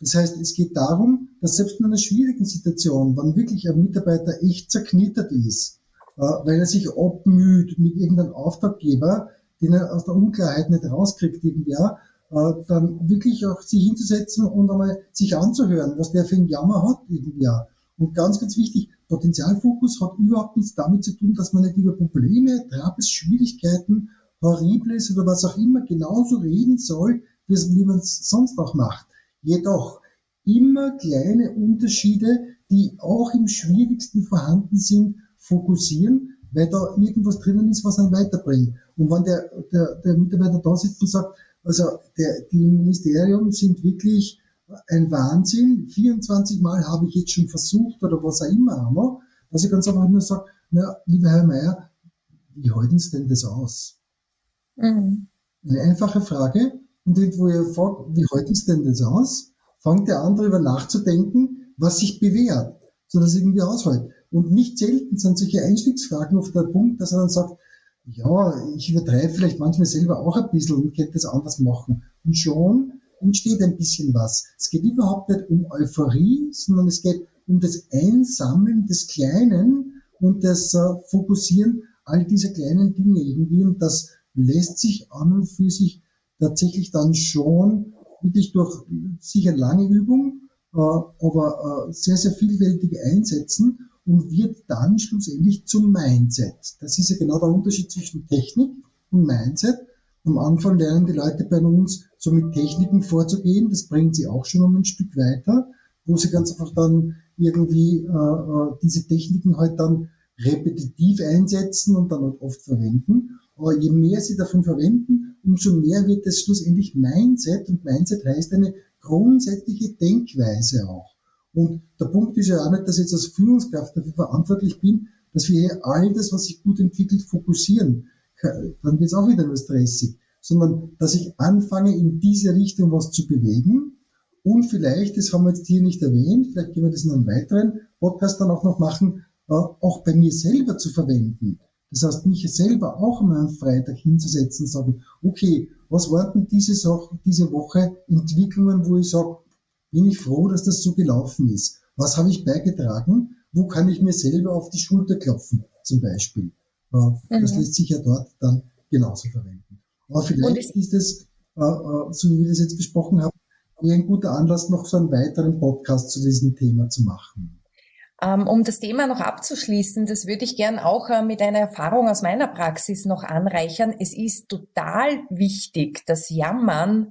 A: Das heißt, es geht darum, dass selbst in einer schwierigen Situation, wenn wirklich ein Mitarbeiter echt zerknittert ist, äh, weil er sich abmüht mit irgendeinem Auftraggeber, den er aus der Unklarheit nicht rauskriegt, irgendwer, dann wirklich auch sich hinzusetzen und einmal sich anzuhören, was der für einen Jammer hat, irgendwie. Und ganz, ganz wichtig, Potenzialfokus hat überhaupt nichts damit zu tun, dass man nicht über Probleme, Troubles, Schwierigkeiten, Horribles oder was auch immer genauso reden soll, wie man es sonst auch macht. Jedoch immer kleine Unterschiede, die auch im schwierigsten vorhanden sind, fokussieren, weil da irgendwas drinnen ist, was einen weiterbringt. Und wenn der, der, der Mitarbeiter da sitzt und sagt, also der, die Ministerium sind wirklich ein Wahnsinn. 24 Mal habe ich jetzt schon versucht oder was auch immer, aber, dass ich ganz einfach nur sage, na, lieber Herr Mayer, wie halten Sie denn das aus? Mhm. Eine einfache Frage. Und wo ihr fragt, wie halten Sie denn das aus? Fangt der an, darüber nachzudenken, was sich bewährt, so dass irgendwie aushält. Und nicht selten sind solche Einstiegsfragen auf der Punkt, dass er dann sagt, ja, ich übertreibe vielleicht manchmal selber auch ein bisschen und könnte das anders machen. Und schon entsteht ein bisschen was. Es geht überhaupt nicht um Euphorie, sondern es geht um das Einsammeln des Kleinen und das äh, Fokussieren all dieser kleinen Dinge irgendwie. Und das lässt sich an und für sich tatsächlich dann schon wirklich durch sicher lange Übung, äh, aber äh, sehr, sehr vielfältig einsetzen und wird dann schlussendlich zum Mindset. Das ist ja genau der Unterschied zwischen Technik und Mindset. Am Anfang lernen die Leute bei uns so mit Techniken vorzugehen. Das bringt sie auch schon um ein Stück weiter, wo sie ganz einfach dann irgendwie äh, äh diese Techniken halt dann repetitiv einsetzen und dann halt oft verwenden. Aber je mehr sie davon verwenden, umso mehr wird es schlussendlich Mindset und Mindset heißt eine grundsätzliche Denkweise auch. Und der Punkt ist ja auch nicht, dass ich jetzt als Führungskraft dafür verantwortlich bin, dass wir hier all das, was sich gut entwickelt, fokussieren (laughs) dann wird es auch wieder nur stressig, sondern dass ich anfange, in diese Richtung was zu bewegen und vielleicht, das haben wir jetzt hier nicht erwähnt, vielleicht können wir das in einem weiteren Podcast dann auch noch machen, äh, auch bei mir selber zu verwenden. Das heißt, mich selber auch einmal am Freitag hinzusetzen und sagen, okay, was waren diese, Sache, diese Woche Entwicklungen, wo ich sage, bin ich froh, dass das so gelaufen ist. Was habe ich beigetragen? Wo kann ich mir selber auf die Schulter klopfen, zum Beispiel? Das mhm. lässt sich ja dort dann genauso verwenden. Aber vielleicht ist es, äh, äh, so wie wir das jetzt besprochen haben, ein guter Anlass, noch so einen weiteren Podcast zu diesem Thema zu machen.
B: Ähm, um das Thema noch abzuschließen, das würde ich gern auch äh, mit einer Erfahrung aus meiner Praxis noch anreichern. Es ist total wichtig, das Jammern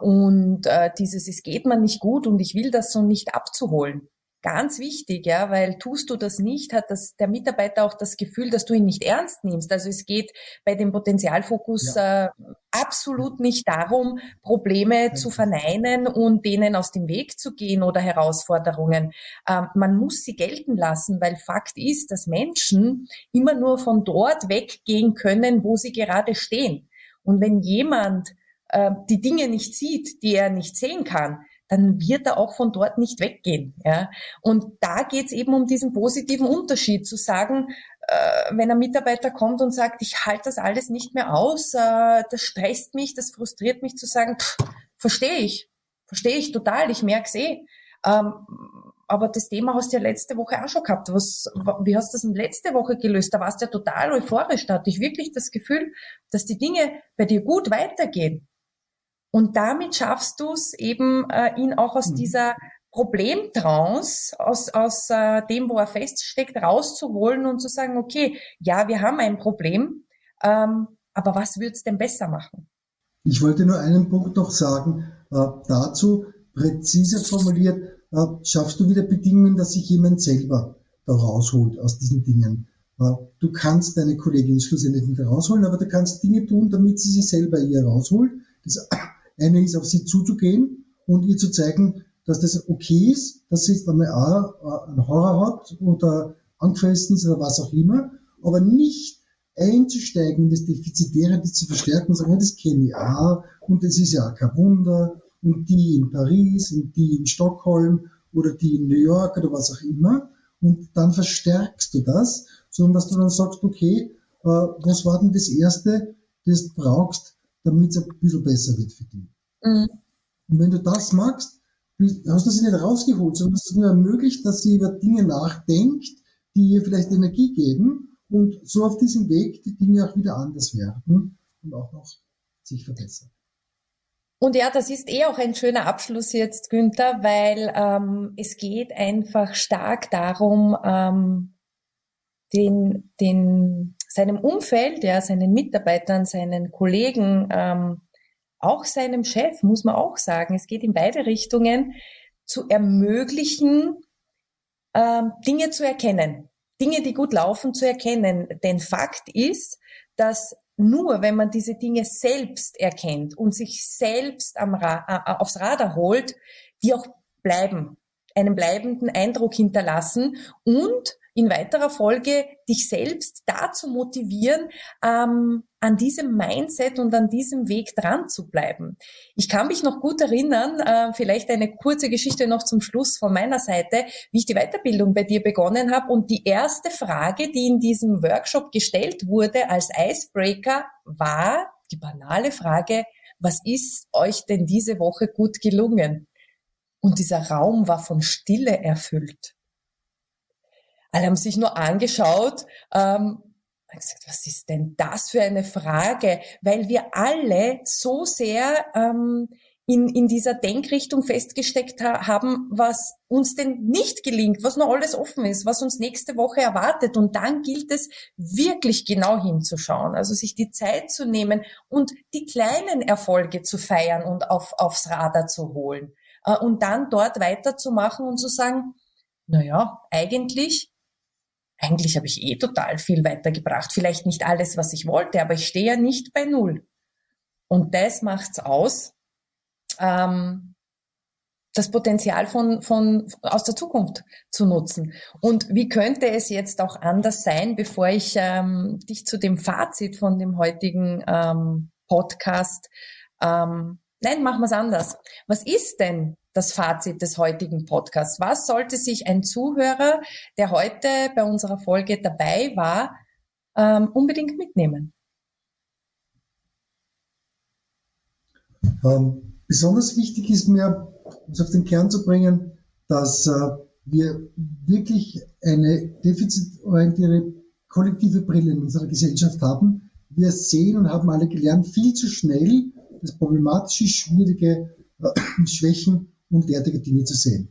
B: und dieses, es geht mir nicht gut und ich will das so nicht abzuholen. Ganz wichtig, ja, weil tust du das nicht, hat das der Mitarbeiter auch das Gefühl, dass du ihn nicht ernst nimmst. Also es geht bei dem Potenzialfokus ja. äh, absolut nicht darum, Probleme ja. zu verneinen und denen aus dem Weg zu gehen oder Herausforderungen. Ähm, man muss sie gelten lassen, weil Fakt ist, dass Menschen immer nur von dort weggehen können, wo sie gerade stehen. Und wenn jemand äh, die Dinge nicht sieht, die er nicht sehen kann, dann wird er auch von dort nicht weggehen. Ja? Und da geht es eben um diesen positiven Unterschied, zu sagen, äh, wenn ein Mitarbeiter kommt und sagt, ich halte das alles nicht mehr aus, äh, das stresst mich, das frustriert mich, zu sagen, verstehe ich, verstehe ich total, ich merke es eh. Ähm, aber das Thema hast du ja letzte Woche auch schon gehabt. Was, wie hast du das denn letzte Woche gelöst? Da warst du ja total euphorisch. Da hatte ich wirklich das Gefühl, dass die Dinge bei dir gut weitergehen. Und damit schaffst du es eben, äh, ihn auch aus mhm. dieser Problemtrance, aus, aus äh, dem, wo er feststeckt, rauszuholen und zu sagen, okay, ja, wir haben ein Problem, ähm, aber was würde es denn besser machen?
A: Ich wollte nur einen Punkt noch sagen, äh, dazu präzise formuliert, äh, schaffst du wieder Bedingungen, dass sich jemand selber da rausholt aus diesen Dingen. Äh, du kannst deine Kollegin schlussendlich nicht rausholen, aber du kannst Dinge tun, damit sie sich selber hier rausholt. Das eine ist, auf sie zuzugehen und ihr zu zeigen, dass das okay ist, dass sie jetzt einmal auch einen Horror hat oder angefressen ist oder was auch immer, aber nicht einzusteigen in das Defizitäre, das zu verstärken und sagen, ja, das kenne ich auch und das ist ja auch kein Wunder und die in Paris und die in Stockholm oder die in New York oder was auch immer und dann verstärkst du das, sondern dass du dann sagst, okay, äh, was war denn das Erste, das du brauchst, damit es ein bisschen besser wird für dich. Mhm. Und wenn du das magst, hast du sie nicht rausgeholt, sondern es ist nur ermöglicht, dass sie über Dinge nachdenkt, die ihr vielleicht Energie geben und so auf diesem Weg die Dinge auch wieder anders werden und auch noch sich verbessern.
B: Und ja, das ist eh auch ein schöner Abschluss jetzt, Günther, weil ähm, es geht einfach stark darum, ähm, den, den seinem Umfeld, ja, seinen Mitarbeitern, seinen Kollegen, ähm, auch seinem Chef, muss man auch sagen, es geht in beide Richtungen, zu ermöglichen, ähm, Dinge zu erkennen. Dinge, die gut laufen, zu erkennen. Denn Fakt ist, dass nur wenn man diese Dinge selbst erkennt und sich selbst am Ra äh, aufs Radar holt, die auch bleiben, einen bleibenden Eindruck hinterlassen und in weiterer Folge dich selbst dazu motivieren, ähm, an diesem Mindset und an diesem Weg dran zu bleiben. Ich kann mich noch gut erinnern, äh, vielleicht eine kurze Geschichte noch zum Schluss von meiner Seite, wie ich die Weiterbildung bei dir begonnen habe und die erste Frage, die in diesem Workshop gestellt wurde als Icebreaker, war die banale Frage, was ist euch denn diese Woche gut gelungen? Und dieser Raum war von Stille erfüllt. Alle haben sich nur angeschaut, ähm, gesagt, was ist denn das für eine Frage? Weil wir alle so sehr ähm, in, in dieser Denkrichtung festgesteckt ha haben, was uns denn nicht gelingt, was noch alles offen ist, was uns nächste Woche erwartet. Und dann gilt es wirklich genau hinzuschauen, also sich die Zeit zu nehmen und die kleinen Erfolge zu feiern und auf, aufs Radar zu holen. Äh, und dann dort weiterzumachen und zu sagen, na ja, eigentlich eigentlich habe ich eh total viel weitergebracht. Vielleicht nicht alles, was ich wollte, aber ich stehe ja nicht bei Null. Und das macht's aus, ähm, das Potenzial von, von, aus der Zukunft zu nutzen. Und wie könnte es jetzt auch anders sein, bevor ich ähm, dich zu dem Fazit von dem heutigen ähm, Podcast, ähm, nein, machen wir es anders. Was ist denn das Fazit des heutigen Podcasts. Was sollte sich ein Zuhörer, der heute bei unserer Folge dabei war, ähm, unbedingt mitnehmen?
A: Ähm, besonders wichtig ist mir, uns auf den Kern zu bringen, dass äh, wir wirklich eine defizitorientierte kollektive Brille in unserer Gesellschaft haben. Wir sehen und haben alle gelernt, viel zu schnell das problematische, schwierige äh, Schwächen und derartige Dinge zu sehen.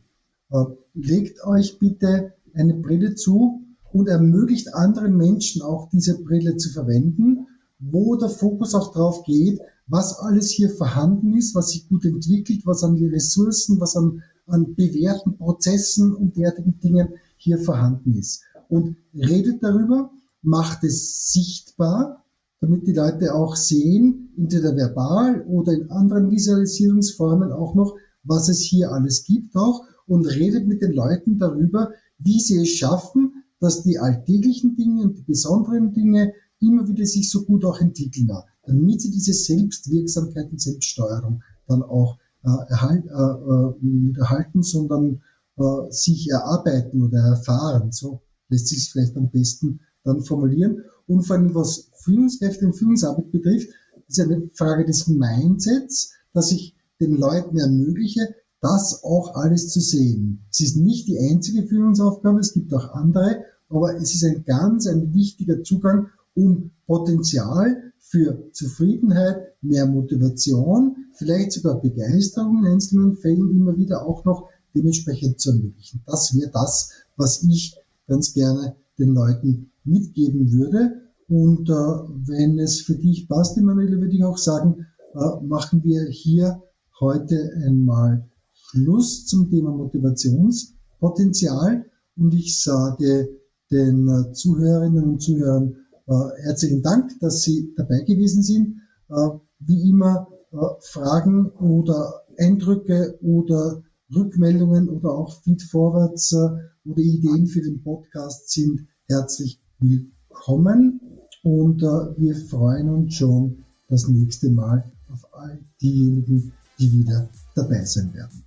A: Äh, legt euch bitte eine Brille zu und ermöglicht anderen Menschen auch diese Brille zu verwenden, wo der Fokus auch drauf geht, was alles hier vorhanden ist, was sich gut entwickelt, was an die Ressourcen, was an, an bewährten Prozessen und derartigen Dingen hier vorhanden ist. Und redet darüber, macht es sichtbar, damit die Leute auch sehen, entweder verbal oder in anderen Visualisierungsformen auch noch, was es hier alles gibt auch und redet mit den Leuten darüber, wie sie es schaffen, dass die alltäglichen Dinge und die besonderen Dinge immer wieder sich so gut auch entwickeln, damit sie diese Selbstwirksamkeit und Selbststeuerung dann auch äh, erhalt, äh, äh, erhalten, sondern äh, sich erarbeiten oder erfahren. So lässt sich es vielleicht am besten dann formulieren. Und vor allem, was Führungskräfte und Führungsarbeit betrifft, ist eine Frage des Mindsets, dass ich den Leuten ermögliche, das auch alles zu sehen. Es ist nicht die einzige Führungsaufgabe, es gibt auch andere, aber es ist ein ganz ein wichtiger Zugang, um Potenzial für Zufriedenheit, mehr Motivation, vielleicht sogar Begeisterung in einzelnen Fällen immer wieder auch noch dementsprechend zu ermöglichen. Das wäre das, was ich ganz gerne den Leuten mitgeben würde. Und äh, wenn es für dich passt, Emanuele, würde ich auch sagen, äh, machen wir hier heute einmal Schluss zum Thema Motivationspotenzial. Und ich sage den äh, Zuhörerinnen und Zuhörern äh, herzlichen Dank, dass Sie dabei gewesen sind. Äh, wie immer äh, Fragen oder Eindrücke oder Rückmeldungen oder auch Feedforwards äh, oder Ideen für den Podcast sind herzlich willkommen und äh, wir freuen uns schon das nächste Mal auf all diejenigen, die wieder dabei sein werden.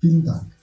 A: Vielen Dank.